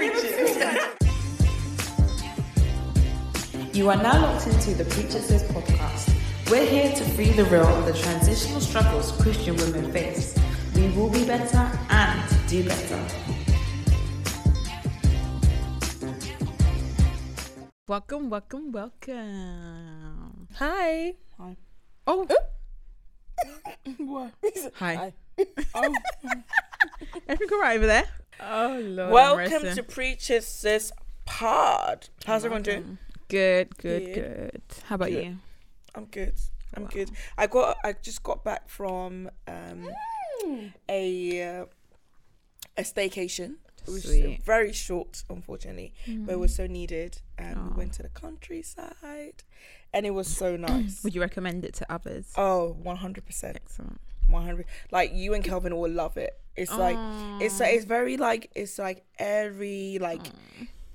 You are now locked into the Preach It Sis podcast. We're here to free the real of the transitional struggles Christian women face. We will be better and do better. Welcome, welcome, welcome. Hi. Hi. Oh, What? hi. Hi. Oh. Everything all right over there? Oh, Lord. Welcome to Preach It Sis Pod. How's everyone doing? Good, good, Good. good. How about Good. you? I'm good. I'm Wow. good. I got. I just got back from um, a uh, a staycation. It was Sweet. very short, unfortunately, but it was so needed. And Aw. we went to the countryside, and it was so nice. Would you recommend it to others? oh, 100 percent. Excellent. 100 like you and Kelvin will love it. It's like it's like it's very like it's like every like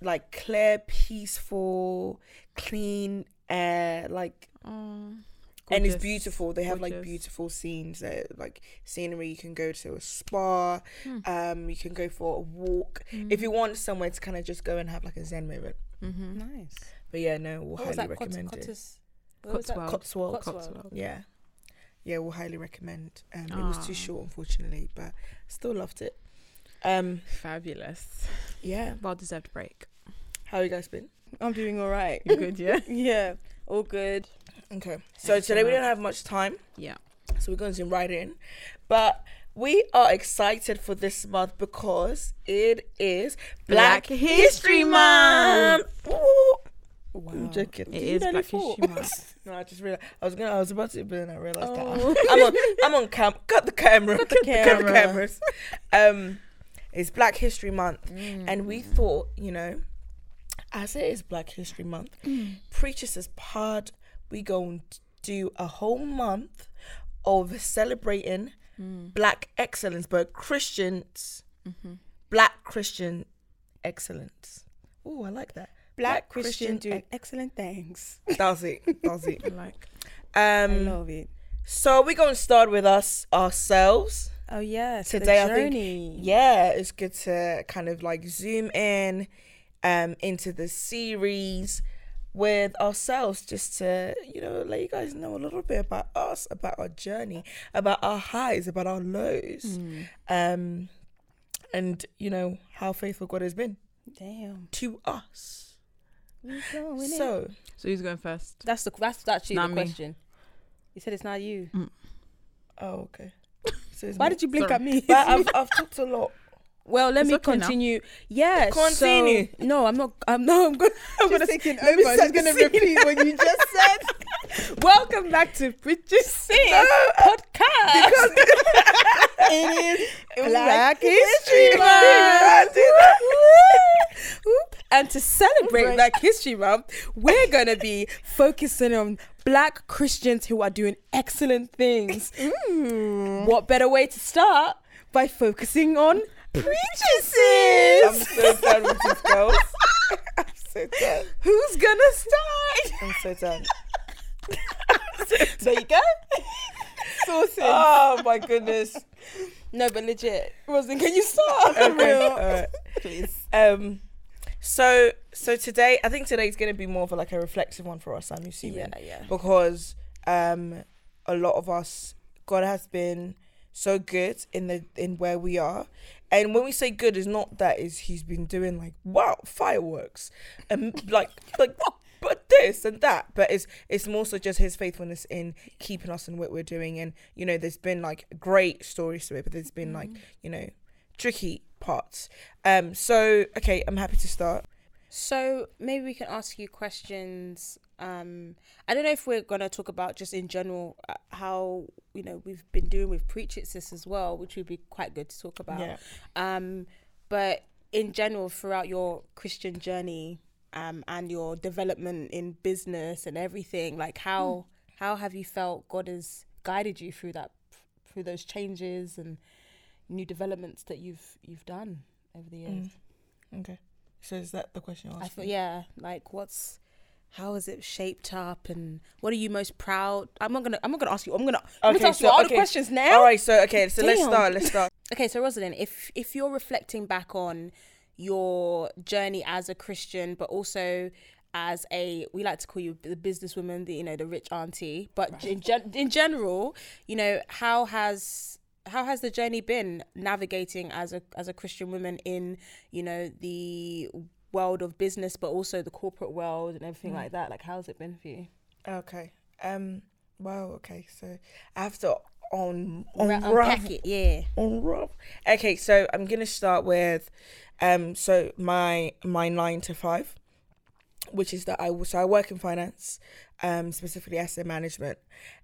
like clear peaceful clean air like and it's beautiful. They have like beautiful scenes there like scenery. You can go to a spa Hmm. um you can go for a walk. If you want somewhere to kind of just go and have like a zen moment. Mm-hmm. Nice. but yeah no we'll What was highly that? Cot- recommend it. Cottis- what was? Cotswold. cotswold. Cotswold. yeah yeah we'll highly recommend um it was too short unfortunately but still loved it um Fabulous. yeah Well deserved break. how you guys been I'm doing all right. You good, yeah? yeah, all good. okay so today we don't have much time Yeah. so we're going to zoom right in but we are excited for this month because it is Black, Black History History Month. Month. Wow. I'm joking. It is know Black? History Month. No, I just realized I was gonna. I was about to, but then I realized Oh. that I'm on. I'm on cam. Cut the camera. Cut the Cut the camera. cameras. Um, it's Black History Month, Mm. and we thought, you know, as it is Black History Month, Preach It Sis Pod, we going to do a whole month of celebrating Mm. Black excellence, but Christians, Mm-hmm. Black Christian excellence. Oh, I like that. Black Christian doing ex- excellent things. That's it. That's it. I like. I Um, love it. so we're gonna start with us ourselves. Oh yeah, Today, I think- Yeah, it's good to kind of like zoom in um into the series with ourselves just to you know let you guys know a little bit about us about our journey about our highs about our lows Mm. um and you know how faithful god has been Damn. to us We going in. so So who's going first? that's the that's actually Not the me. question. You said it's not you. Mm. oh okay so it's Why me. did you blink Sorry. at me? but I've, I've talked a lot well, let It's me okay now. continue. Yeah. Continue. So, no, I'm not. I'm no. I'm gonna. I'm gonna taking over. She's gonna repeat what you just said. Welcome back to Preach It Sis podcast. Because it is Black History Month. And to celebrate Black History Month, we're gonna be focusing on Black Christians who are doing excellent things. What better way to start by focusing on I'm preachers? so done with this, girls. I'm so done. Who's gonna start? I'm so done. There you go. Sauces. Oh my goodness. No, but legit. Rosin, can you start? Okay, all right. Please. Um. So so today, I think today's gonna be more of a, like a reflective one for us. I'm assuming Yeah, yeah. because um a lot of us, God has been so good in the in where we are. And when we say good, it's not that is he's been doing like wow fireworks, and like like but this and that, but it's it's more so just his faithfulness in keeping us in what we're doing. And you know, there's been like great stories to it, but there's been like you know tricky parts. Um. So okay, I'm happy to start. So maybe we can ask you questions. Um, I don't know if we're gonna talk about just in general uh, how you know we've been doing with Preach It Sis as well, which would be quite good to talk about. Yeah. Um, but in general, throughout your Christian journey, um, and your development in business and everything, like how how have you felt God has guided you through that, through those changes and new developments that you've you've done over the mm. years? Okay. So is that the question? I thought, yeah, like what's how is it shaped up, and what are you most proud? I'm not gonna, I'm not gonna ask you. I'm gonna, I'm Okay, gonna ask so- you all okay. the questions now. All right. So okay. So let's start. Let's start. Okay, so Rosalind, if if you're reflecting back on your journey as a Christian, but also as a we like to call you the businesswoman, the you know the rich auntie. But in gen- in general, you know how has how has the journey been navigating as a as a Christian woman in you know the world of business, but also the corporate world and everything like that? Like, how's it been for you? Okay. Um. Wow. Okay. So I have to on unravel unpack it, yeah. unravel. Okay. So I'm gonna start with, um. So my my nine to five, which is that I so I work in finance, um, specifically asset management,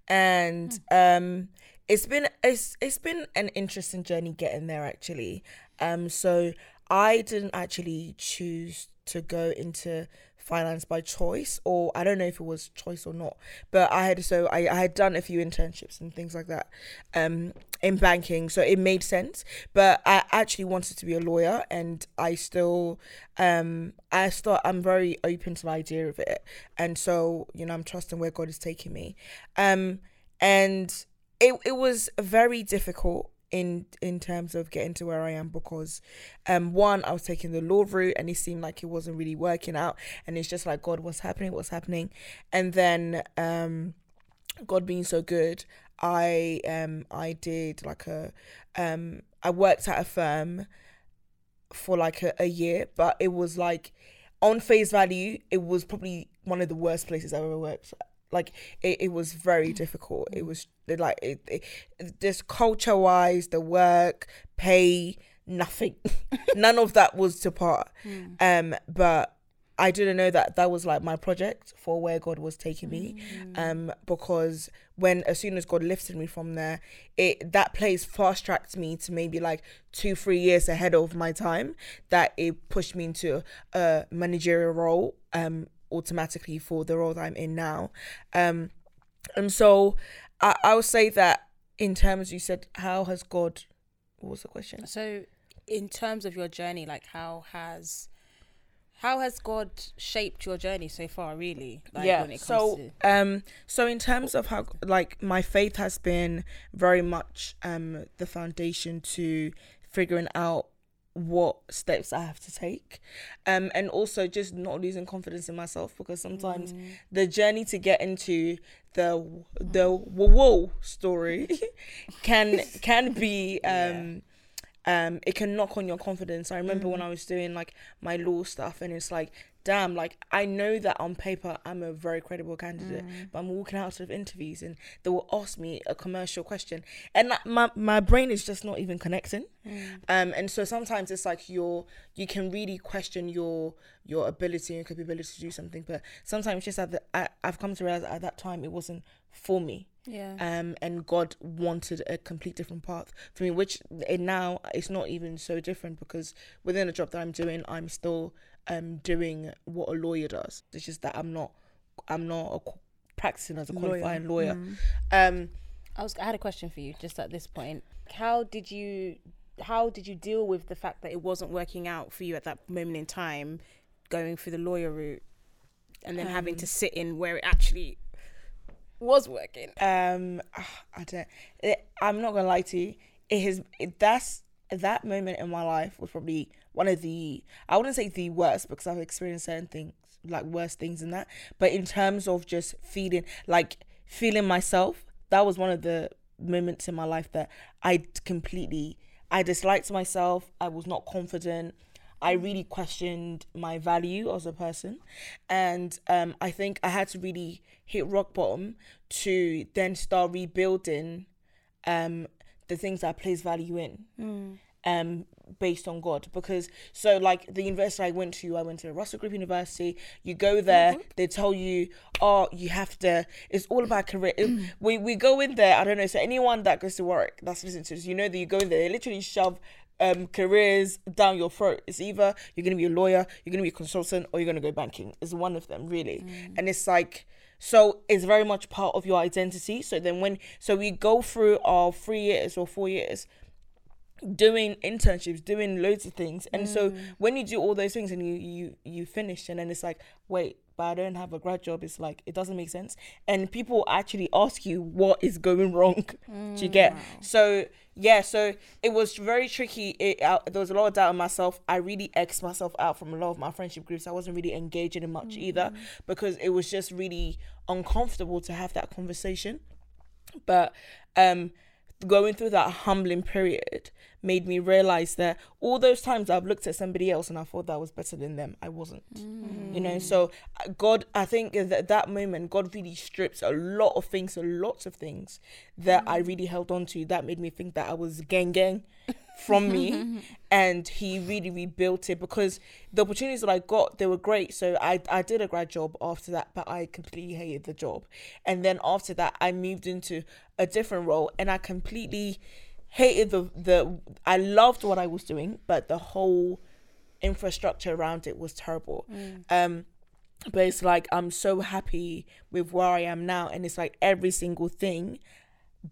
and um, it's been it's it's been an interesting journey getting there actually. Um. So I didn't actually choose to go into finance by choice or I don't know if it was choice or not but I had so I, I had done a few internships and things like that um in banking so it made sense but I actually wanted to be a lawyer and I still um I still I'm very open to the idea of it and so you know I'm trusting where God is taking me um and it it was very difficult in in terms of getting to where I am because um one I was taking the law route and it seemed like it wasn't really working out and it's just like God what's happening? What's happening? And then um God being so good I um I did like a um I worked at a firm for like a, a year but it was like on face value it was probably one of the worst places I've ever worked like it, it was very difficult. It was like it, it just culture wise the work pay nothing. None of that was to part. Um but i didn't know that that was like my project for where god was taking me. Um because when as soon as god lifted me from there it that place fast tracked me to maybe like two three years ahead of my time that it pushed me into a managerial role um automatically for the role that i'm in now um and so I, I would say that in terms you said, how has God what was the question? So, in terms of your journey, like how has how has God shaped your journey so far? Really, like, yeah. when it comes So to um so in terms of how like my faith has been very much um the foundation to figuring out what steps I have to take. Um and also just not losing confidence in myself because sometimes the journey to get into the the whoa story can can be um um it can knock on your confidence. I remember when i was doing like my law stuff and it's like damn like i know that on paper i'm a very credible candidate but i'm walking out of interviews and they will ask me a commercial question and like, my, my brain is just not even connecting. Um and so sometimes it's like you're you can really question your your ability and capability to do something but sometimes just at the I, i've come to realize at that time it wasn't for me yeah. um and god wanted a complete different path for me which now it's not even so different because within the job that i'm doing i'm still um doing what a lawyer does it's just that i'm not i'm not a, practicing as a qualifying lawyer, um I was I had a question for you just at this point. How did you how did you deal with the fact that it wasn't working out for you at that moment in time, going through the lawyer route, and then having to sit in where it actually was working? um ah, i don't it, i'm not gonna lie to you it has it, that's that moment in my life was probably one of the i wouldn't say the worst because i've experienced certain things like worse things than that but in terms of just feeling like feeling myself that was one of the moments in my life that i completely i disliked myself i was not confident I really questioned my value as a person, and um, I think I had to really hit rock bottom to then start rebuilding um, the things that I place value in, um, based on God. Because so, like the university I went to, I went to Russell Group University. You go there, they tell you, oh, you have to. It's all about career. we we go in there. I don't know. So anyone that goes to work that's listening to this, you know that you go in there. They literally shove um, careers down your throat. It's either you're gonna be a lawyer, you're gonna be a consultant, or you're gonna go banking. It's one of them really, and it's like so it's very much part of your identity. So then when so we go through our three years or four years doing internships, doing loads of things, and so when you do all those things and you you you finish, and then it's like wait. But I don't have a grad job, it's like it doesn't make sense. And people actually ask you what is going wrong. Do you get? So yeah, so it was very tricky. It uh, there was a lot of doubt in myself. I really x myself out from a lot of my friendship groups. I wasn't really engaging in much either because it was just really uncomfortable to have that conversation. But um going through that humbling period made me realize that all those times I've looked at somebody else and I thought that was better than them, I wasn't. You know, so uh, God, I think at that moment, God really strips a lot of things, a lots of things that I really held on to. That made me think that I was gang gang from me and he really rebuilt it because the opportunities that I got they were great. So I I did a grad job after that but I completely hated the job. And then after that I moved into a different role and I completely hated the the I loved what I was doing but the whole infrastructure around it was terrible. Um but it's like I'm so happy with where I am now and it's like every single thing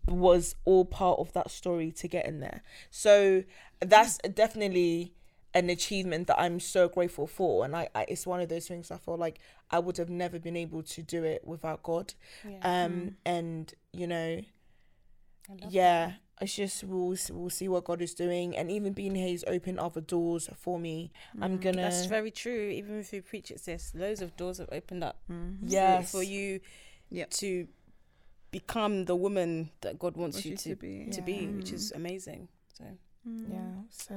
was all part of that story to get in there. So that's definitely an achievement that I'm so grateful for, and I, I it's one of those things I feel like I would have never been able to do it without God. Yeah. Um, and you know, yeah, it's just we'll we'll see what God is doing, and even being here, He's opened other doors for me. I'm Mm. gonna That's very true. Even if you preach it, sis, loads of doors have opened up Mm-hmm. for- for you Yep. to become the woman that God wants Wants you you to to be. to Yeah. be, which Mm. is amazing. So yeah. So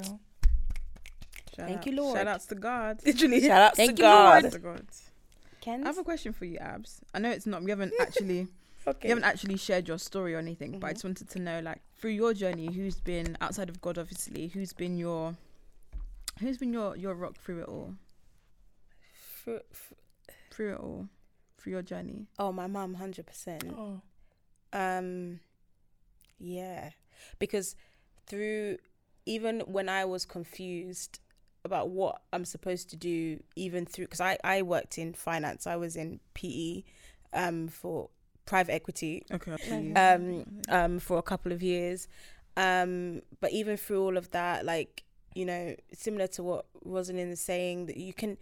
Shout Thank out- you, Lord. Shout outs to God. literally, shout out to you, God. Shout outs to God. Ken. I have a question for you, Abs. I know it's not. We haven't actually. Okay. You haven't actually shared your story or anything, but I Mhm. just wanted to know, like, through your journey, who's been outside of God, obviously, who's been your, who's been your your rock through it all, Fr- fr- through it all, through your journey. oh, my mum, hundred percent. Oh. Um, yeah, because through even when I was confused about what I'm supposed to do, even through because I I worked in finance, I was in PE, um, for private equity, Okay. um, um, for a couple of years, um, but even through all of that, like you know, similar to what Rosalind is saying, that you can,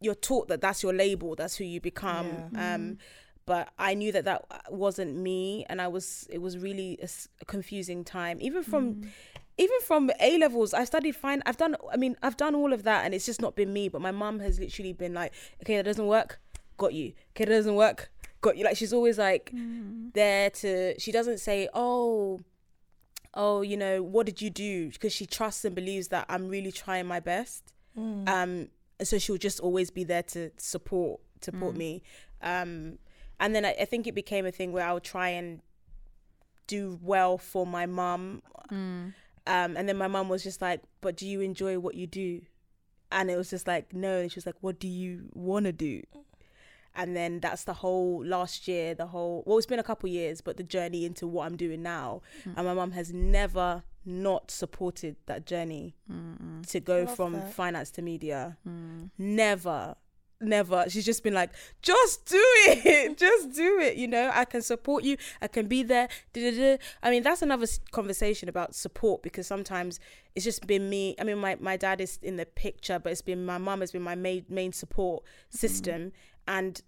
you're taught that that's your label, that's who you become, Yeah. um but I knew that that wasn't me, and I was it was really a confusing time. Even from even from A levels, I studied fine. I've done. I mean, I've done all of that, and it's just not been me. But my mum has literally been like, "Okay, that doesn't work. Got you. Okay, that doesn't work. Got you." Like she's always like there to. She doesn't say, "Oh." Oh, you know, what did you do? Because she trusts and believes that I'm really trying my best Mm. um and so she'll just always be there to support support me um and then I, I think it became a thing where i would try and do well for my mum. Mm. um and then my mum was just like but do you enjoy what you do? And it was just like no. And she was like what do you want to do? And then that's the whole last year the whole well it's been a couple years but the journey into what i'm doing now. And my mum has never not supported that journey to go from that. finance to media. Mm. never never. She's just been like just do it just do it you know? I can support you i can be there da-da-da. i mean that's another conversation about support because sometimes it's just been me i mean my, my dad is in the picture but it's been my mum has been my main main support system. And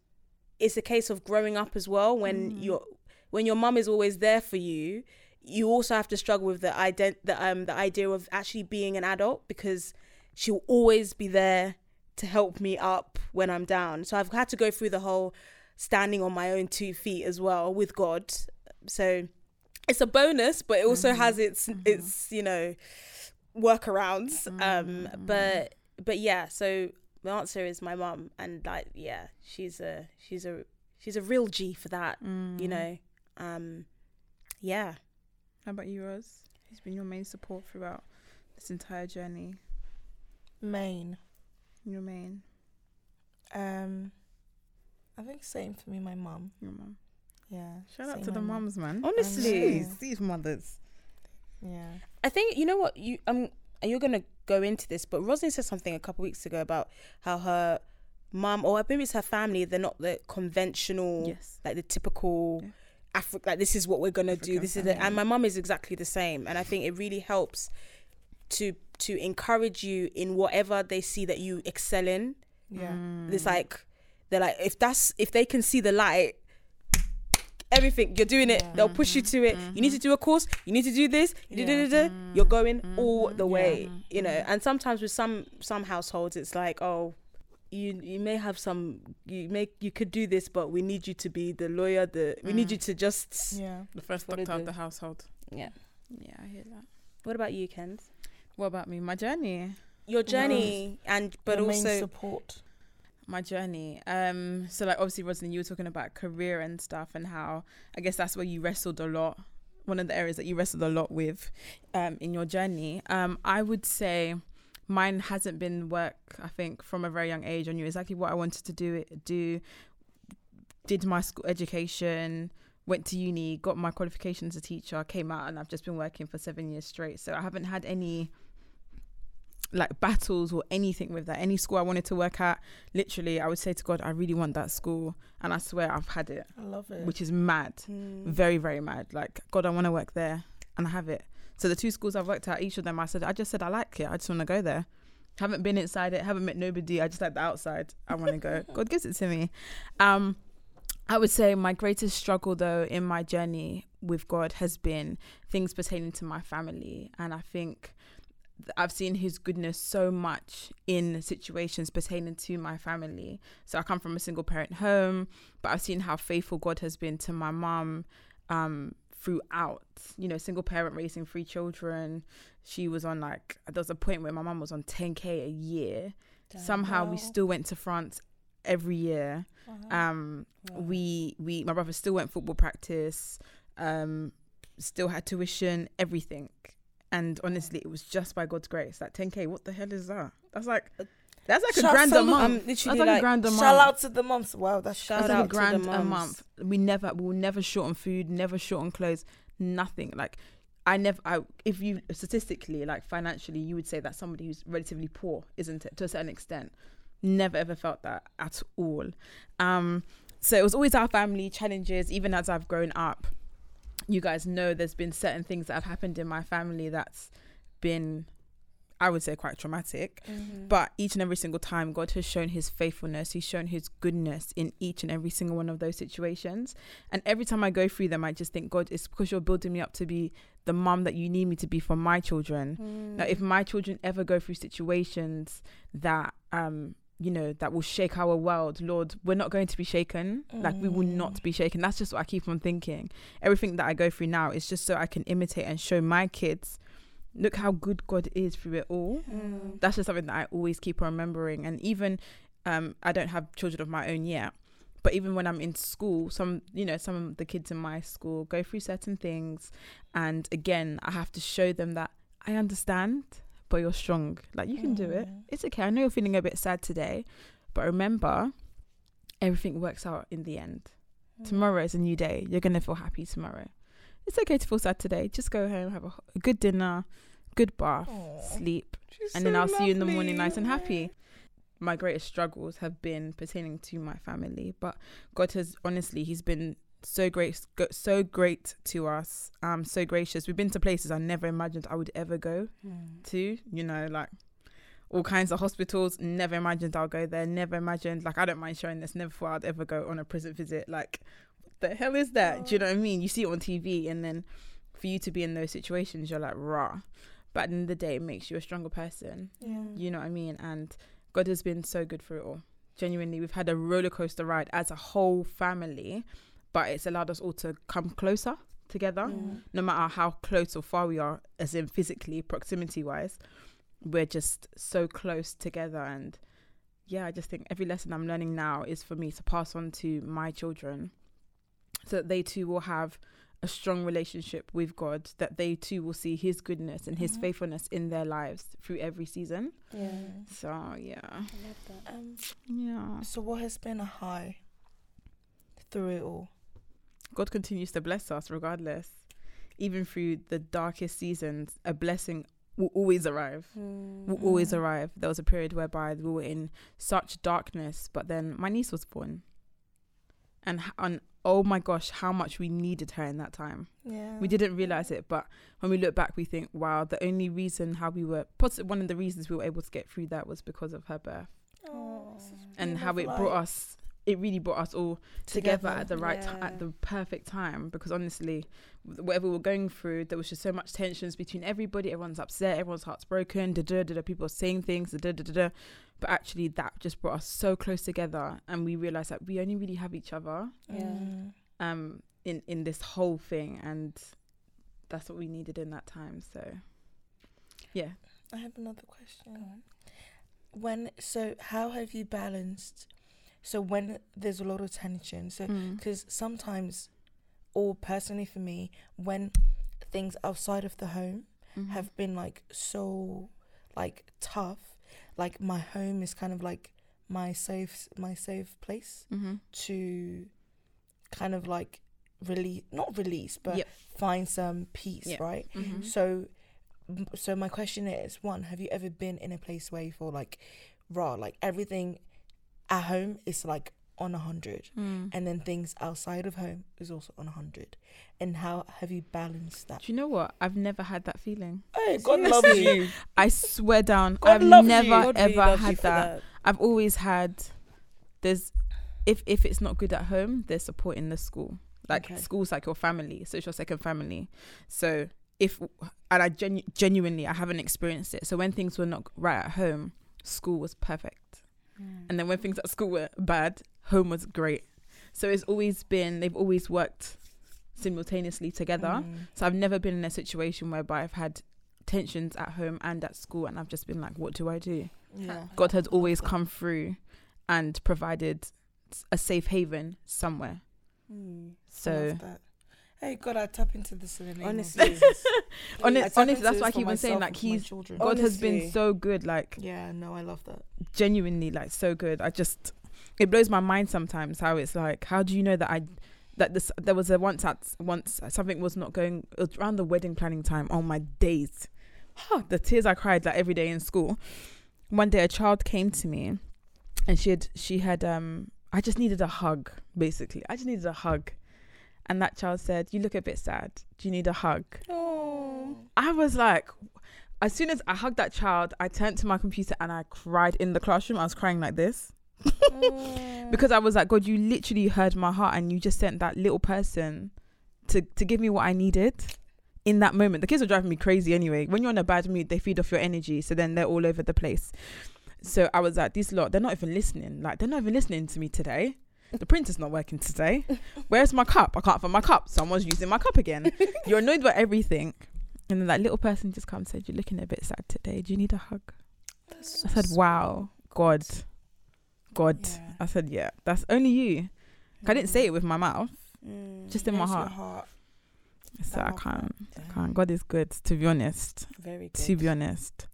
it's a case of growing up as well when you're when your mum is always there for you you also have to struggle with the ident- the um the idea of actually being an adult because she'll always be there to help me up when I'm down. So I've had to go through the whole standing on my own two feet as well with God. So it's a bonus, but it also has its its you know workarounds. Um, but but yeah. So the answer is my mum, and like yeah, she's a she's a she's a real G for that. You know. Um, yeah. How about you, Rose? Who's been your main support throughout this entire journey? Main. Your main, Um, I think same for me. My mom. your mum. Yeah. Shout out to the my mum. mums, man. Honestly. Jeez, these mothers. Yeah. I think you know what you um and you're gonna go into this, but Rosalind said something a couple weeks ago about how her mom or maybe it's her family, they're not the conventional Yes. like the typical Yeah. Africa like this is what we're gonna do. African This is the, family. and my mum is exactly the same. And I think it really helps to to encourage you in whatever they see that you excel in. Yeah. Mm. It's like they're like if that's if they can see the light everything you're doing it they'll push you to it you need to do a course you need to do this Yeah. you're going all the Yeah. way you know and sometimes with some some households it's like oh you you may have some you may you could do this but we need you to be the lawyer the we need Mm. you to just Yeah. The first doctor of the household. yeah Yeah, I hear that. what about you Kens What about me? My journey. your journey and but Your also support. my journey. Um, so like obviously, Rosalind, you were talking about career and stuff, and how I guess that's where you wrestled a lot. One of the areas that you wrestled a lot with, um, in your journey. Um, I would say mine hasn't been work. I think from a very young age, I knew exactly what I wanted to do. Do did my school education. Went to uni, got my qualification as a teacher, came out, and I've just been working for seven years straight. So I haven't had any like battles or anything with that. Any school I wanted to work at, literally, I would say to God, I really want that school, and I swear I've had it, I love it. which is mad, Mm. very very mad. Like God, I want to work there, and I have it. So the two schools I've worked at, each of them, I said, I just said I like it. I just want to go there. Haven't been inside it. Haven't met nobody. I just like the outside. I want to go. God gives it to me. Um, I would say my greatest struggle though in my journey with God has been things pertaining to my family, and I think I've seen His goodness so much in situations pertaining to my family. So I come from a single parent home, but I've seen how faithful God has been to my mum um, throughout. You know, single parent raising three children. She was on like there was a point where my mum was on 10k a year. Somehow we still went to France every year. Um, we we my brother still went football practice um still had tuition everything. And honestly it was just by god's grace. That 10k what the hell is that? That's like that's like a grand a month. I'm that's literally like, a grand a month. Shout out to the moms. Wow, that's Shout that's out like a to the grand a month. We never we will never short on food never short on clothes nothing. Like I never, I, if you statistically, like financially, you would say that somebody who's relatively poor, isn't it, to a certain extent. Never ever felt that at all. Um, so it was always our family challenges, even as I've grown up. You guys know there's been certain things that have happened in my family that's been, I would say, quite traumatic. Mm-hmm. But each and every single time, God has shown his faithfulness. He's shown his goodness in each and every single one of those situations. And every time I go through them, I just think, God, it's because you're building me up to be the mom that you need me to be for my children. Mm. Now, if my children ever go through situations that, um, you know, that will shake our world, Lord, we're not going to be shaken. Like, we will not be shaken. That's just what I keep on thinking. Everything that I go through now is just so I can imitate and show my kids, look how good God is through it all Mm. that's just something that I always keep on remembering. And even um, I don't have children of my own yet, but even when I'm in school, some you know some of the kids in my school go through certain things, and again I have to show them that I understand, but you're strong. Like you can do it. Mm. It's okay. I know you're feeling a bit sad today, but remember, everything works out in the end. Tomorrow is a new day. You're gonna feel happy tomorrow. It's okay to feel sad today. Just go home, have a, a good dinner, good bath, Aw. sleep She's and then I'll see you in the morning nice and happy. My greatest struggles have been pertaining to my family, but God has honestly, He's been so great, so great to us, um, so gracious. We've been to places I never imagined I would ever go Mm. to, you know, like all kinds of hospitals. Never imagined I'll go there. Never imagined, like, I don't mind showing this. Never thought I'd ever go on a prison visit. Like, the hell is that? Do you know what I mean? You see it on TV, and then for you to be in those situations, you're like, rah. But at the end of the day, it makes you a stronger person. Yeah. You know what I mean? And God has been so good for it all. Genuinely, we've had a roller coaster ride as a whole family, but it's allowed us all to come closer together. No matter how close or far we are, as in physically, proximity wise, we're just so close together. And yeah, I just think every lesson I'm learning now is for me to pass on to my children so that they too will have a strong relationship with God, that they too will see His goodness and His Mhm. faithfulness in their lives through every season. Yeah. So yeah, I love that. Um, yeah. so what has been a high through it all? God continues to bless us regardless, even through the darkest seasons. A blessing will always arrive. Will always Mm. arrive. There was a period whereby we were in such darkness, but then my niece was born, and and oh my gosh, how much we needed her in that time. Yeah. We didn't realize it, but when we look back, we think, wow, the only reason how we were, possi one of the reasons we were able to get through that was because of her birth Oh, and how it brought us it really brought us all together, Together. at the right Yeah. at the perfect time because honestly whatever we we're going through there was just so much tensions between everybody everyone's upset everyone's heart's broken da, da, da, da, people are saying things da, da, da, but actually that just brought us so close together and we realized that we only really have each other Yeah. Um in in this whole thing and that's what we needed in that time so yeah I have another question. When so, how have you balanced? So when there's a lot of tension, so Mm. because sometimes, or personally for me, when things outside of the home Mhm. have been like so, like tough, like my home is kind of like my safe, my safe place Mhm. to, kind of like release, not release, but Yep. find some peace, Yeah. right? Mhm. So, so my question is: one, have you ever been in a place where you feel like, raw, like everything at home is like on a hundred, Mm. and then things outside of home is also on a hundred, and how have you balanced that? do you know what i've never had that feeling Hey, God Seriously? loves you. I swear down, God I've never you. God really ever loves had for that. I've always had. There's, if if it's not good at home, there's support in the school. Like Okay. school's like your family, so it's your second family. So if and I genu- genuinely I haven't experienced it. So when things were not right at home, school was perfect, Mm. and then when things at school were bad, home was great. So it's always been they've always worked simultaneously together. Mm. So I've never been in a situation whereby I've had tensions at home and at school, and I've just been like, what do I do? Yeah. God has always come through and provided a safe haven somewhere. Mm. So. Hey, God, I tap into this in the name of Honestly. Jesus. Hone- I tap honestly, that's why I keep on saying like and for my he's children. God has been so good, like Yeah, no, I love that. genuinely like so good. I just it blows my mind sometimes how it's like how do you know that I that this there was a once at once something was not going it was around the wedding planning time on my days. the tears I cried like every day in school. One day a child came to me and she had she had um I just needed a hug basically. I just needed a hug. And that child said, "You look a bit sad. Do you need a hug?" Oh. I was like, as soon as I hugged that child, I turned to my computer and I cried in the classroom. I was crying like this because I was like, God, you literally heard my heart and you just sent that little person to, to give me what I needed in that moment. The kids were driving me crazy anyway. When you're in a bad mood, they feed off your energy. So then they're all over the place. So I was like, these lot, they're not even listening. Like, they're not even listening to me today. The printer's not working today. Where's my cup? I can't find my cup. Someone's using my cup again. You're annoyed by everything. And then that little person just comes and said, You're looking a bit sad today. Do you need a hug? I said, Wow, God. God. Yeah. I said, Yeah, that's only you. I didn't say it with my mouth, Mm. just in my Yes, heart. heart. So I I can't. that. I can't. God is good, to be honest. very good. To be honest.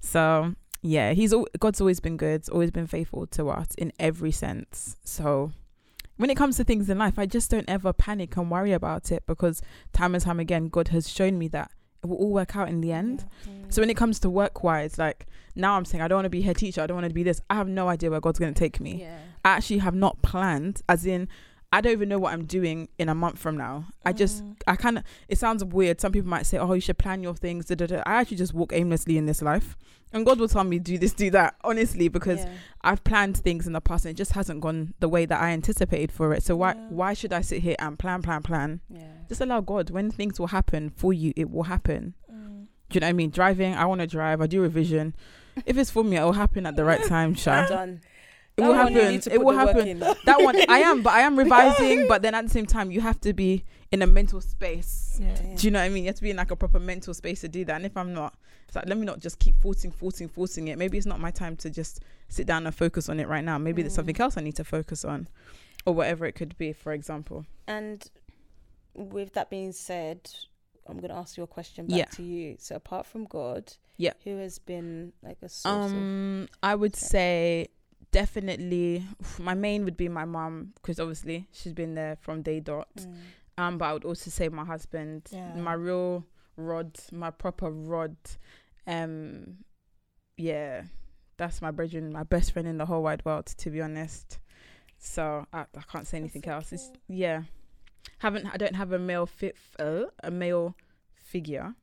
So yeah, he's al- God's always been good, always been faithful to us in every sense. So when it comes to things in life, I just don't ever panic and worry about it because time and time again, God has shown me that it will all work out in the end. Mm. So when it comes to work wise, like now I'm saying I don't want to be head teacher, I don't want to be this. I have no idea where God's gonna take me. yeah. I actually have not planned, as in I don't even know what I'm doing in a month from now. I just Mm. I kind of it sounds weird. Some people might say, "Oh, you should plan your things." Da, da, da. I actually just walk aimlessly in this life, and God will tell me do this, do that. Honestly, because yeah. I've planned things in the past and it just hasn't gone the way that I anticipated for it. So why Yeah. why should I sit here and plan, plan, plan? yeah. Just allow God. When things will happen for you, it will happen. Mm. Do you know what I mean? Driving, I want to drive. I do revision. If it's for me, it will happen at the right time, Sha. Done. It That will happen. It will happen. That one, I am, but I am revising. But then at the same time, you have to be in a mental space. Yeah. Do you know what I mean? You have to be in like a proper mental space to do that. And if I'm not, it's like let me not just keep forcing, forcing, forcing it. Maybe it's not my time to just sit down and focus on it right now. Maybe there's Mm. something else I need to focus on, or whatever it could be. For example, And with that being said, I'm gonna ask you a question back Yeah. to you. So apart from God, Yeah. who has been like a source um, I would say definitely my main would be my mom because obviously she's been there from day dot. Mm. Um, but I would also say my husband, Yeah. my real rod, my proper rod. Um, yeah, that's my brethren, my best friend in the whole wide world, to be honest. So I, I can't say anything else. It's yeah, haven't I don't have a male fit uh, a male figure,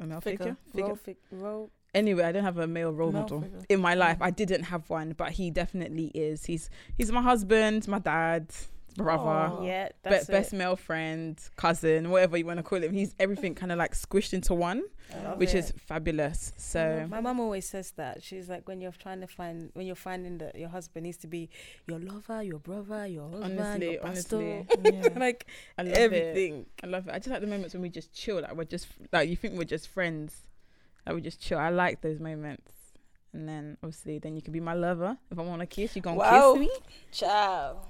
a male figure, Figure. figure. Role, fig- role, anyway, I don't have a male role Male model figure. in my life. I didn't have one, but he definitely is. He's he's my husband, my dad, brother. Aw. Yeah, be- that's best male friend, cousin, whatever you want to call him. He's everything kind of like squished into one, which it. is fabulous. So my mom always says that she's like when you're trying to find when you're finding that your husband needs to be your lover, your brother, your husband, Honestly, your pastor, honestly. Yeah. like I love it. everything. I love it. I just like the moments when we just chill. Like we're just like you think we're just friends. Like would just chill. I like those moments. And then obviously, then you can be my lover. If I want to kiss, you gonna kiss me. Ciao.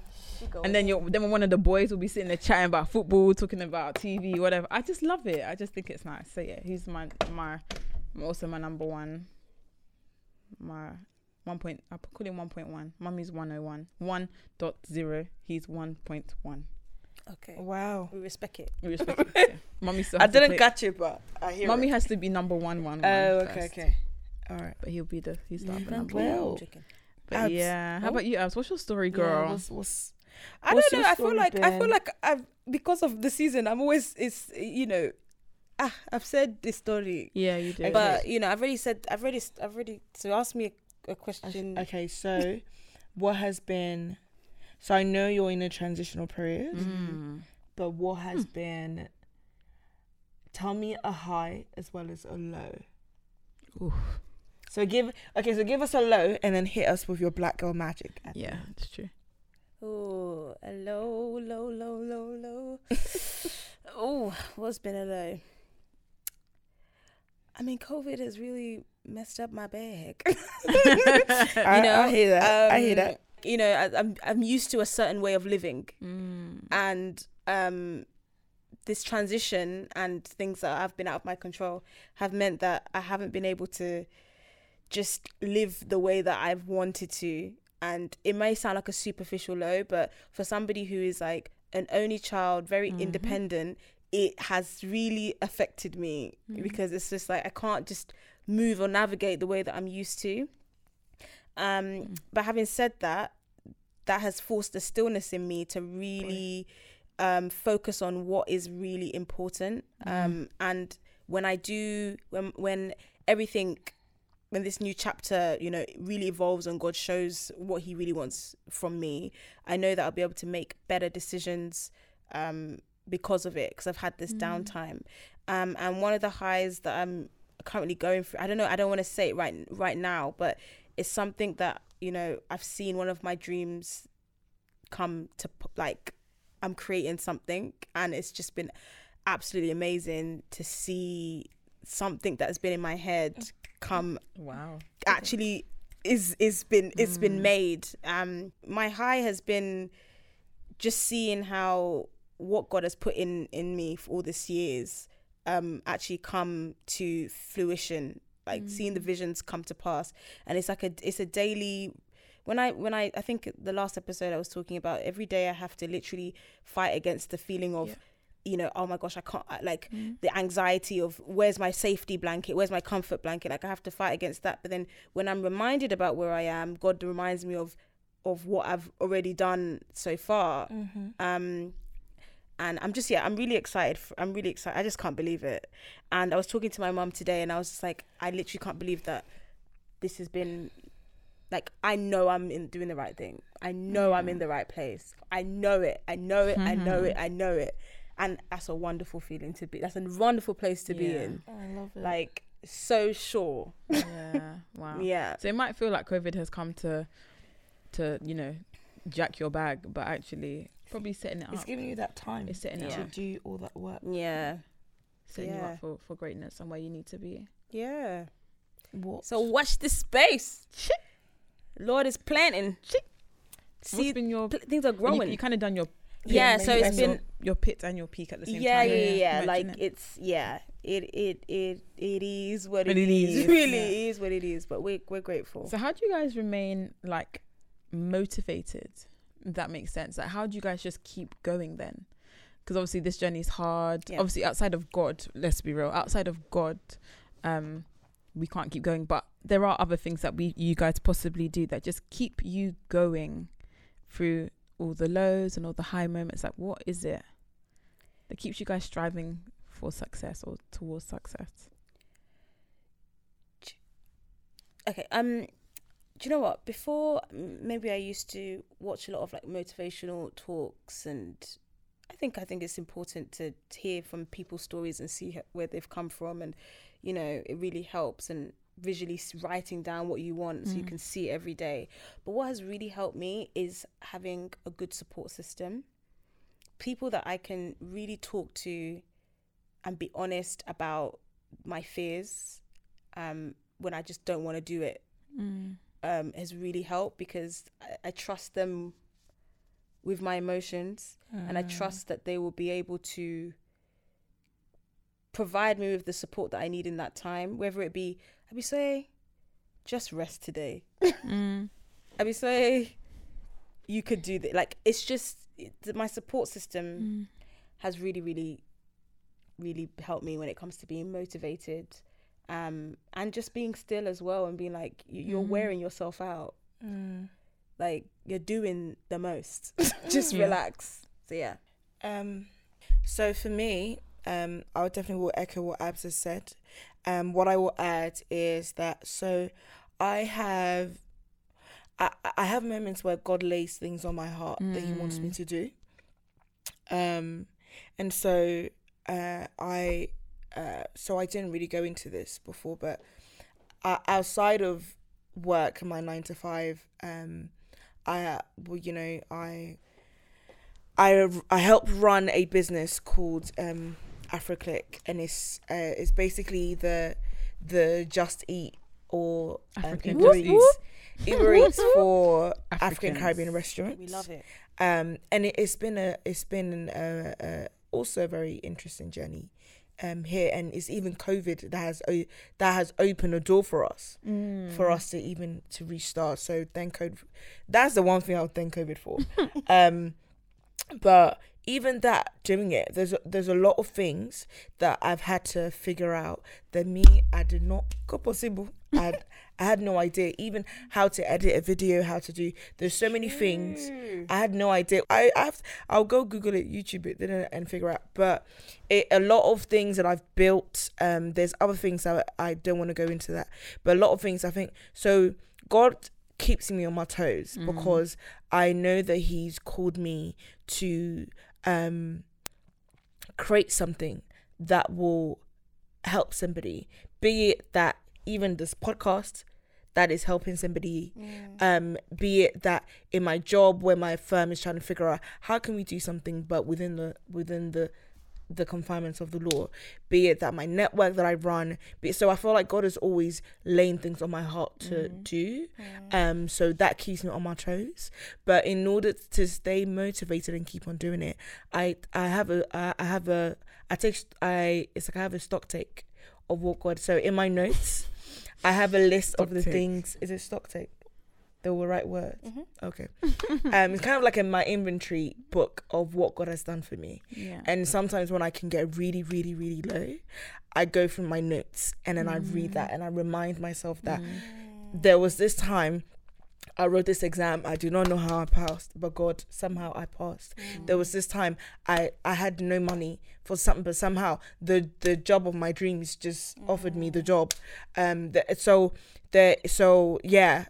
And then you're then one of the boys will be sitting there chatting about football, talking about TV, whatever. I just love it. I just think it's nice. So yeah, he's my my also my number one. My one point I call him one point one. Mummy's one oh one. One dot zero. He's one point one. Okay, Wow. we respect it. We respect it. Yeah. Mummy still I didn't catch it, but I hear Mummy it. has to be number one one. one Oh, okay, first. okay. All right. But he'll be the he's the upper Never number. Well. one. But Abs. yeah. How Oh. about you, Abs? What's your story, Yeah, girl? what's- what's- I What's don't know. I feel story like I feel like I've because of the season. I'm always it's you know, ah, I've said this story, yeah, you did. but you know, I've already said I've already I've already to ask me a question. Okay, so what has been? So I know you're in a transitional period, Mm. but what has been? Tell me a high as well as a low. Oof. So give okay, so give us a low and then hit us with your black girl magic. Yeah, end. it's true. Oh, a low, low, low, low, low. oh, what's been a low? I mean, COVID has really messed up my bag. I, know, I hear that. I hear Um, that. You know, I, I'm I'm used to a certain way of living, Mm. and um, this transition and things that have been out of my control have meant that I haven't been able to just live the way that I've wanted to. And it may sound like a superficial low, but for somebody who is like an only child, very Mhm. independent, it has really affected me Mhm. because it's just like I can't just move or navigate the way that I'm used to. Um, Mm. but having said that, that has forced a stillness in me to really um, focus on what is really important. Um, and when I do, when when everything, when this new chapter, you know, really evolves and God shows what He really wants from me, I know that I'll be able to make better decisions um, because of it. Because I've had this Mm. downtime, um, and one of the highs that I'm currently going through, I don't know, I don't want to say it right right now, but it's something that you know I've seen one of my dreams come to like I'm creating something and it's just been absolutely amazing to see something that has been in my head come Wow. actually is is been it's been Mm. made um my high has been just seeing how what god has put in in me for all these years um actually come to fruition like seeing the Mm. visions come to pass and it's like a it's a daily when i when i i think the last episode i was talking about every day i have to literally fight against the feeling of Yeah. you know oh my gosh i can't like Mm. the anxiety of where's my safety blanket where's my comfort blanket like i have to fight against that but then when i'm reminded about where i am god reminds me of of what i've already done so far Mm-hmm. um and i'm just yeah i'm really excited I'm really excited i just can't believe it. And i was talking to my mum today and i was just like i literally can't believe that this has been like i know i'm in doing the right thing. I know i'm in mm. the right place. I know it. I know it. I know it. Mm-hmm. I know it. And that's a wonderful feeling to be that's a wonderful place to be Yeah. in. I love it. like so sure. Yeah. Wow. yeah. So it might feel like COVID has come to, to you know, jack your bag, but actually probably setting it up. it's giving you that time It's setting it to do all that work. yeah setting you up for, for greatness and where you need to be. yeah What? so watch this space lord is planting What's see been your? pl- things are and growing You, you kind of done your yeah, maybe so it's that's been your, your pit and your peak at the same yeah, time. yeah, yeah, yeah. Like it. it's yeah, it it it it is what What it it is. is, really yeah. is what it is. But we're we're grateful. So how do you guys remain like motivated? If that makes sense. Like how do you guys just keep going then? Because obviously this journey is hard. Yeah. Obviously outside of God, let's be real. Outside of God, um, we can't keep going. But there are other things that we you guys possibly do that just keep you going through all the lows and all the high moments. Like what is it that keeps you guys striving for success or towards success? Okay. Um. Do you know what? Before, maybe I used to watch a lot of like motivational talks, and I think I think it's important to hear from people's stories and see where they've come from, and you know, it really helps. And visually writing down what you want so you Mm. can see it every day. But what has really helped me is having a good support system, people that I can really talk to, and be honest about my fears. Um, when I just don't want to do it Mm. Um, has really helped because I, I trust them with my emotions and I trust that they will be able to provide me with the support that I need in that time, whether it be, I be say, just rest today. Mm. I be say, you could do that. Like it's just it, my support system Mm. has really, really, really helped me when it comes to being motivated, um, and just being still as well and being like you're Mhm. wearing yourself out. Mm. Like you're doing the most. just Yeah. relax. So yeah. Um, so for me, um, I would definitely will echo what Abs has said. Um, what I will add is that so I have I, I have moments where God lays things on my heart that He wants me Mm. to do. Um, and so uh, I uh, so I didn't really go into this before, but uh, outside of work, my nine to five, um, I uh, well, you know, I I I help run a business called um, AfroClick, and it's uh, it's basically the the Just Eat or um, African Uber Eats, Uber Eats for African Caribbean restaurants. We love it. Um, and it, it's been a it's been a, a, also a very interesting journey um here, and it's even COVID that has o- that has opened a door for us for Mm. us to even to restart. So thank COVID. That's the one thing I would thank COVID for. um, but even that doing it, there's a, there's a lot of things that I've had to figure out that me I did not go possible. I I had no idea even how to edit a video, how to do. There's so many things I had no idea. I I have, I'll go Google it, YouTube it, then and figure out. But it, a lot of things that I've built. Um, there's other things that I don't want to go into that, but a lot of things I think. So God keeps me on my toes Mm. because I know that He's called me to um create something that will help somebody. Be it that even this podcast that is helping somebody um be it that in my job where my firm is trying to figure out how can we do something but within the within the the confinements of the law be it that my network that i run be so i feel like god is always laying things on my heart to do um so that keeps me on my toes. But in order to stay motivated and keep on doing it i i have a I have a i take i it's like i have a stock take of what god so in my notes i have a list of the Stock take. things. Is it stock take the right word? Mhm. okay. Um it's kind of like in my inventory book of what god has done for me. Yeah. and sometimes when I can get really, really, really low, I go through my notes and then I read that and I remind myself that there was this time I wrote this exam. I do not know how I passed, but God, somehow I passed. Mm. There was this time I, I had no money for something, but somehow the, the job of my dreams just offered me the mm. job. Um, the, so the so yeah,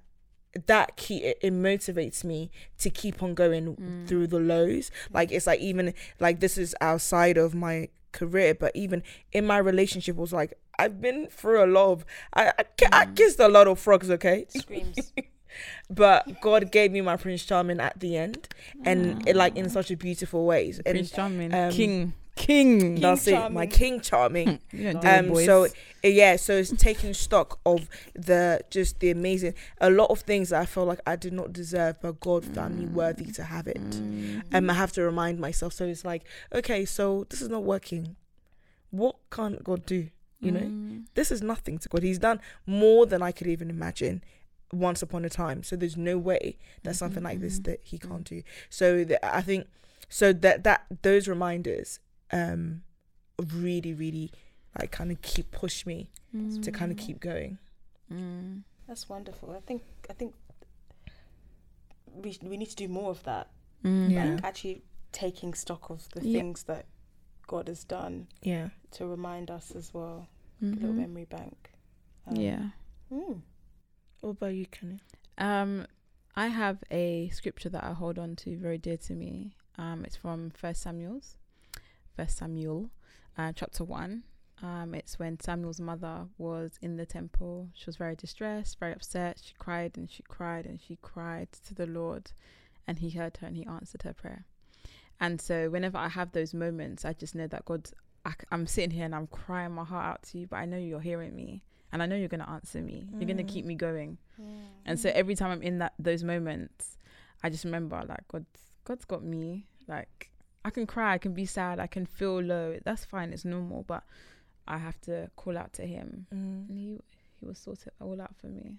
that key it, it motivates me to keep on going mm. through the lows like it's like even like this is outside of my career but even in my relationship was like i've been through a lot of i i, I kissed a lot of frogs okay Screams. but god gave me my prince charming at the end and it, like in such a beautiful ways. And Prince Charming, um, King, King. that's it my king charming. You don't do it, um so yeah so it's taking stock of the just the amazing a lot of things that i felt like i did not deserve but god found me worthy to have it. Mm. um i have to remind myself so it's like okay so this is not working. What can god do? You know? Mm. this is nothing to god. He's done more than i could even imagine once upon a time so there's no way that something like this that he can't do so the, i think so that that those reminders um really really like kind of keep push me to kind of keep going Mm. That's wonderful. I think I think we we need to do more of that. Mm. Yeah. Like actually taking stock of the Yeah. things that God has done yeah to remind us as well. A little memory bank. Um, Yeah. mm. What about you, Kenny? Um, I have a scripture that I hold on to very dear to me. Um, it's from First Samuel's, First Samuel, uh, chapter one. Um, it's when Samuel's mother was in the temple. She was very distressed, very upset. She cried and she cried and she cried to the Lord, and He heard her and He answered her prayer. And so, whenever I have those moments, I just know that God, I, am sitting here and I'm crying my heart out to you, but I know you're hearing me, and I know you're going to answer me. You're going to keep me going. And so every time I'm in that those moments, I just remember like God, God's got me. Like I can cry, I can be sad, I can feel low. That's fine, it's normal. But I have to call out to Him, Mm. and He He will sort it all out for me.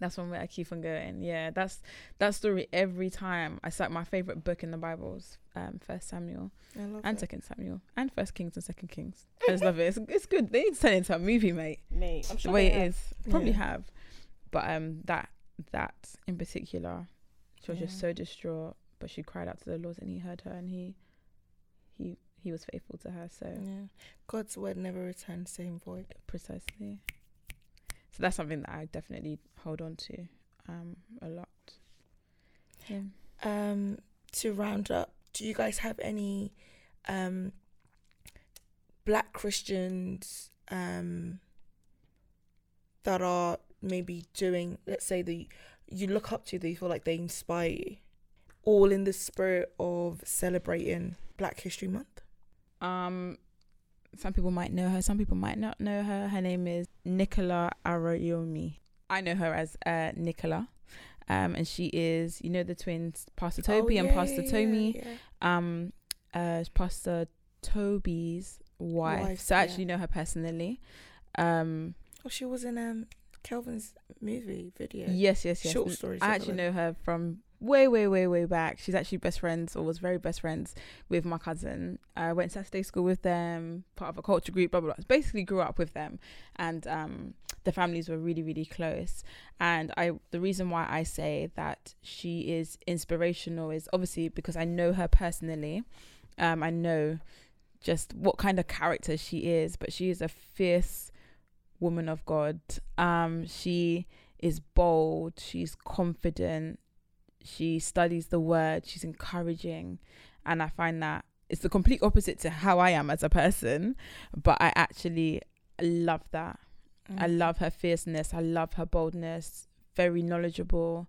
That's one way I keep on going. Yeah, that's that story every time. I like my favorite book in the Bibles, um, First Samuel and it. Second Samuel and First Kings and Second Kings. I just love it. It's, it's good. They need to turn it into a movie, mate Mate, I'm the way they it have. is. Probably Yeah. have, but um, that that in particular, she was just so distraught. But she cried out to the Lord, and He heard her, and He He He was faithful to her. So Yeah. God's word never returns same void. precisely. So that's something that I definitely hold on to um a lot. Yeah. Um, to round up, do you guys have any um black Christians um that are maybe doing let's say the you look up to, they feel like they inspire you? All in the spirit of celebrating Black History Month. Um, some people might know her. Some people might not know her. Her name is Nicola Arayomi. I know her as uh, Nicola. Um, and she is, you know, the twins, Pastor Tobi Oh, and Pastor yeah, Tomi. yeah. Um, uh, Pastor Tobi's wife. Wife, so I yeah. actually know her personally. Um, Oh, she was in um Kelvin's movie video. yes, yes, yes. Short stories. I actually know her from way, way, way, way back. She's actually best friends or was very best friends with my cousin. I went to Saturday school with them, part of a culture group, blah, blah, blah. Basically grew up with them. And um, the families were really, really close. And I, the reason why I say that she is inspirational is obviously because I know her personally. Um, I know just what kind of character she is, but she is a fierce woman of God. Um, she is bold, she's confident, she studies the word, she's encouraging, and I find that it's the complete opposite to how I am as a person, but I actually love that. I Mm. love her fierceness, I love her boldness, very knowledgeable.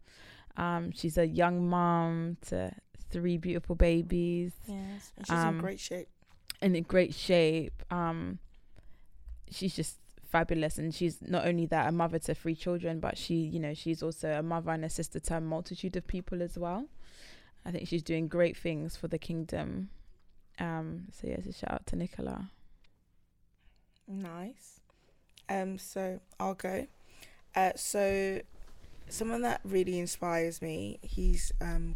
Um, she's a young mom to three beautiful babies Yes, and she's um, in great shape. and in great shape. Um, she's just fabulous, and she's not only that a mother to three children, but she, you know, she's also a mother and a sister to a multitude of people as well. I think she's doing great things for the kingdom. Um, so yeah, so shout out to Nicola. Nice. Um, so I'll go. Uh, so someone that really inspires me, he's um,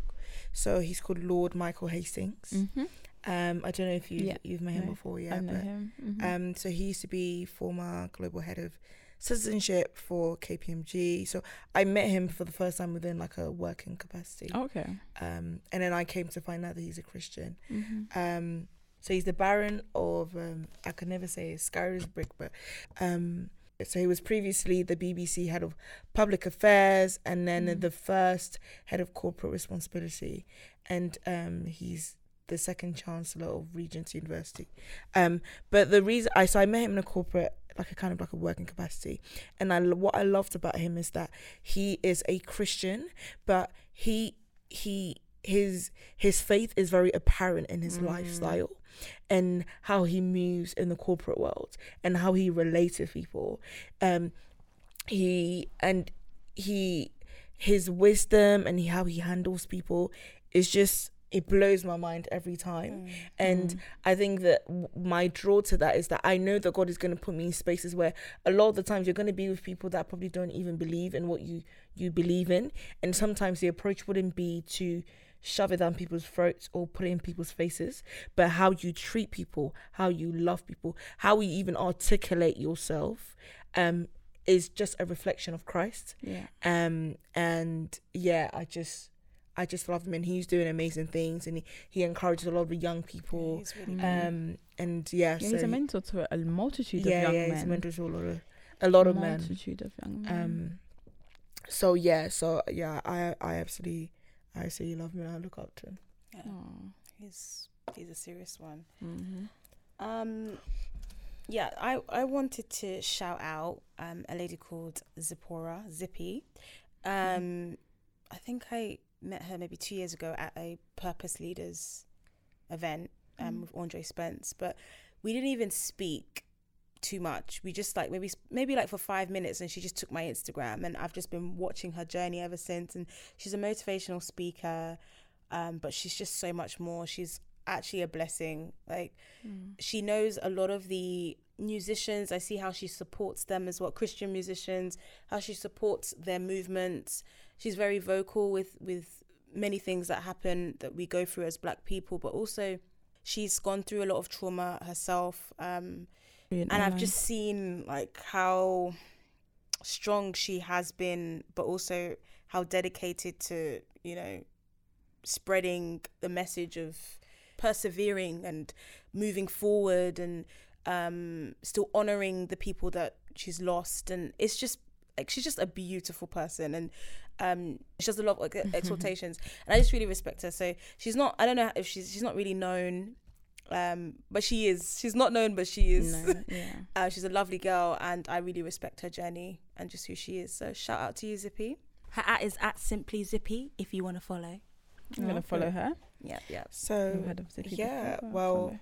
so he's called Lord Michael Hastings. Mm-hmm. Um, I don't know if you Yeah, you've met him no, before, yeah, I know but him. Mhm. um, so he used to be former global head of citizenship for KPMG. So I met him for the first time within like a working capacity. okay. Um, and then I came to find out that he's a Christian. Mm-hmm. Um, so he's the Baron of um, I can never say Scarisbrick, but um, so he was previously the BBC head of public affairs and then Mm. the first head of corporate responsibility, and um, he's the second chancellor of Regent's University. Um, but the reason I so I met him in a corporate like a kind of like a working capacity, and I what I loved about him is that he is a Christian, but he he his his faith is very apparent in his Mm. lifestyle and how he moves in the corporate world and how he relates with people um he and he his wisdom and how he handles people is just it blows my mind every time and Mm. I think that w- my draw to that is that I know that God is going to put me in spaces where a lot of the times you're going to be with people that probably don't even believe in what you you believe in, and sometimes the approach wouldn't be to shove it down people's throats or put it in people's faces, but how you treat people, how you love people, how you even articulate yourself, um, is just a reflection of Christ. Yeah. Um, and yeah, I just. I just love him and he's doing amazing things and he, he encourages a lot of the young people. He's really Mm. Um and yeah, Yeah, so he's a mentor to a multitude yeah, of young yeah, men. he's a mentor to a lot of a lot of men. multitude of young men. Um So yeah, so yeah, I I absolutely I absolutely love him and I look up to him. Yeah. Oh. He's he's a serious one. Mhm. Um, yeah, I, I wanted to shout out um, a lady called Zipporah Zippy. Um, I think I met her maybe two years ago at a Purpose Leaders event um, Mm. with Andre Spence, but we didn't even speak too much. We just like maybe maybe like for five minutes, and she just took my Instagram, and I've just been watching her journey ever since. And she's a motivational speaker, um, but she's just so much more. She's actually a blessing. Like Mm. she knows a lot of the musicians. I see how she supports them as well, Christian musicians, how she supports their movements. She's very vocal with with many things that happen that we go through as black people, but also she's gone through a lot of trauma herself. Um, and I've just seen like how strong she has been, but also how dedicated to you know spreading the message of persevering and moving forward and um still honoring the people that she's lost and it's just like she's just a beautiful person and um she does a lot of like, exhortations and i just really respect her. So she's not i don't know if she's she's not really known um but she is. She's not known but she is. No, yeah. uh, she's a lovely girl and i really respect her journey and just who she is. So shout out to you zippy. Her at is at simply zippy if you want to follow. I'm gonna follow her. yeah yeah. So of Zippy yeah, before, well, follow.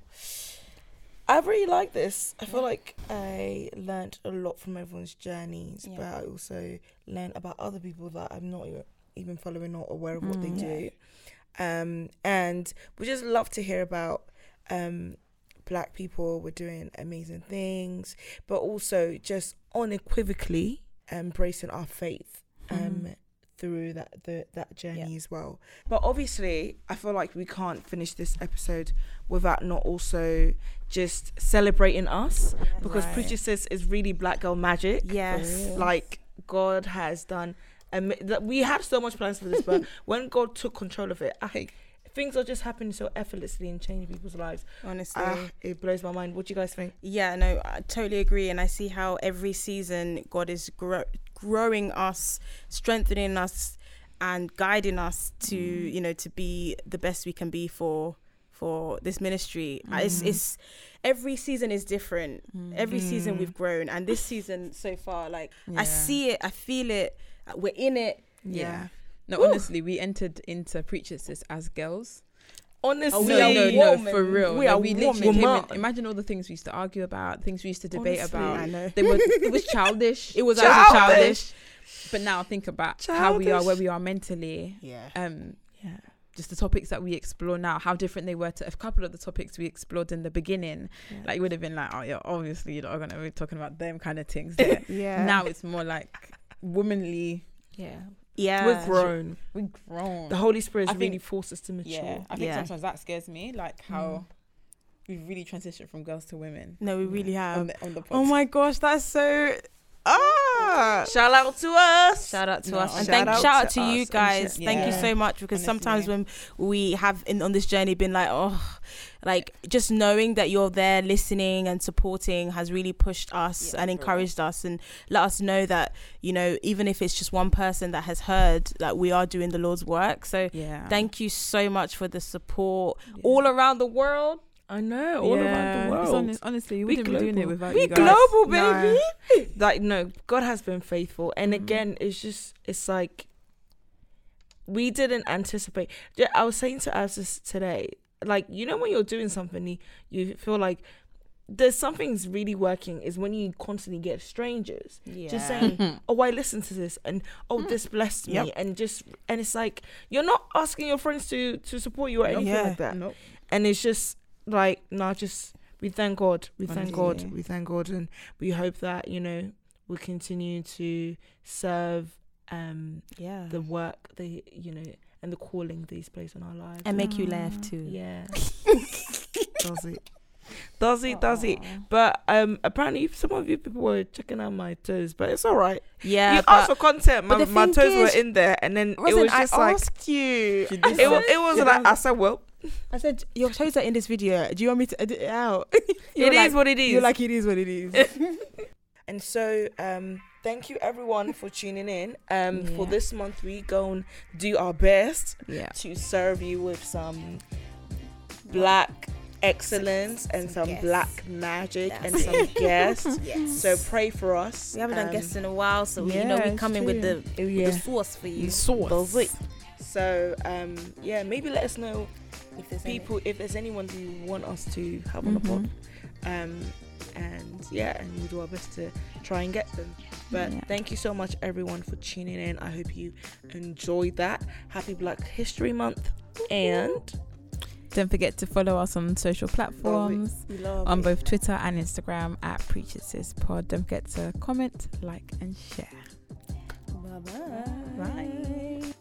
I really like this. I feel like I learned a lot from everyone's journeys, Yeah. but I also learned about other people that I'm not e- even following or aware of what they Mm. do. Um, and we just love to hear about um, black people. We're doing amazing things, but also just unequivocally embracing our faith. Um, Mhm. Through that the, that journey Yeah. as well. But obviously, I feel like we can't finish this episode without not also just celebrating us because Right. Preacher is really black girl magic. yes Like God has done. Um, that we had so much plans for this, but when God took control of it, I, things are just happening so effortlessly and changing people's lives. honestly Ah, it blows my mind. What do you guys think? Yeah, no, I totally agree. And I see how every season God is grow- growing us, strengthening us, and guiding us to, Mm. you know, to be the best we can be for for this ministry. Uh, It's, Mm. it's every season is different. Every season Mm. we've grown, and this season so far, like I see it, I feel it. uh, We're in it. Yeah. No, Woo. honestly, we entered into Preach It Sis as girls. Honestly, Oh, no, we are no, no, for real. We No, are we literally woman. came in, imagine all the things we used to argue about, things we used to debate Honestly. about. I know. They were it was childish. It was childish. childish. But now think about how we are, where we are mentally. Yeah. Um, yeah. just the topics that we explore now, how different they were to a couple of the topics we explored in the beginning. Yeah. Like you would have been like, oh yeah, obviously you're not gonna be talking about them kind of things. Yeah. now it's more like womanly. yeah. Yeah. We're grown. We've grown. The Holy Spirit I has really think- forced us to mature. Yeah, I think Yeah. sometimes that scares me, like how we've really transitioned from girls to women. No, we really have. on the, on the. Oh my gosh, that's so. Ah! Shout out to us. Shout out to No, us and shout thank out shout out to to you guys. sh- Thank you so much because sometimes when we have in on this journey been like oh like just knowing that you're there listening and supporting has really pushed us Yeah, and for encouraged us and let us know that you know even if it's just one person that has heard that we are doing the Lord's work. So Yeah. thank you so much for the support Yeah. all around the world. I know, all Yeah, around the world. honest- honestly, we We wouldn't be doing it without We you guys. global No. baby. like no, God has been faithful, and Mhm. again, it's just it's like we didn't anticipate. I was saying to us today, like you know when you're doing something, you, feel like there's something's really working. Is when you constantly get strangers Yeah. just saying, "Oh, I listened to this," and "Oh, this blessed me," Yep. and just and it's like you're not asking your friends to to support you or anything Yeah. like that, Nope. and it's just like no, just we thank God, we thank God, we thank God, and we hope that you know we continue to serve um yeah. the work, the you know, and the calling that He's placed on our lives. and make you laugh too. yeah, does it? Does it? Does it? But um, apparently some of you people were checking out my toes, but it's all right. Yeah. you asked for content. My, but my toes is- were in there, and then it was just I like asked you. She it was. It was Yeah, like I said, well, I said your toes are in this video. Do you want me to edit it out? it is what it is. You're like it is what it is. and so um, thank you everyone for tuning in. Um, for this month, we going to do our best Yeah. to serve you with some black excellence and Some some black magic and some guests. Yes. So pray for us. we haven't done Um, guests in a while, so you know we it's come in with the, with yeah. the sauce for you. Sauce. That's it. So um, yeah, maybe let us know If there's any- people if there's anyone who want us to have on the pod. Mhm. Um, and yeah, and we'll do our best to try and get them. But Yeah. thank you so much, everyone, for tuning in. I hope you enjoyed that. Happy Black History Month, and Don't forget to follow us on social platforms oh, love on it. both Twitter and Instagram at Preach It Sis Pod. Don't forget to comment, like, and share. Bye-bye. Bye.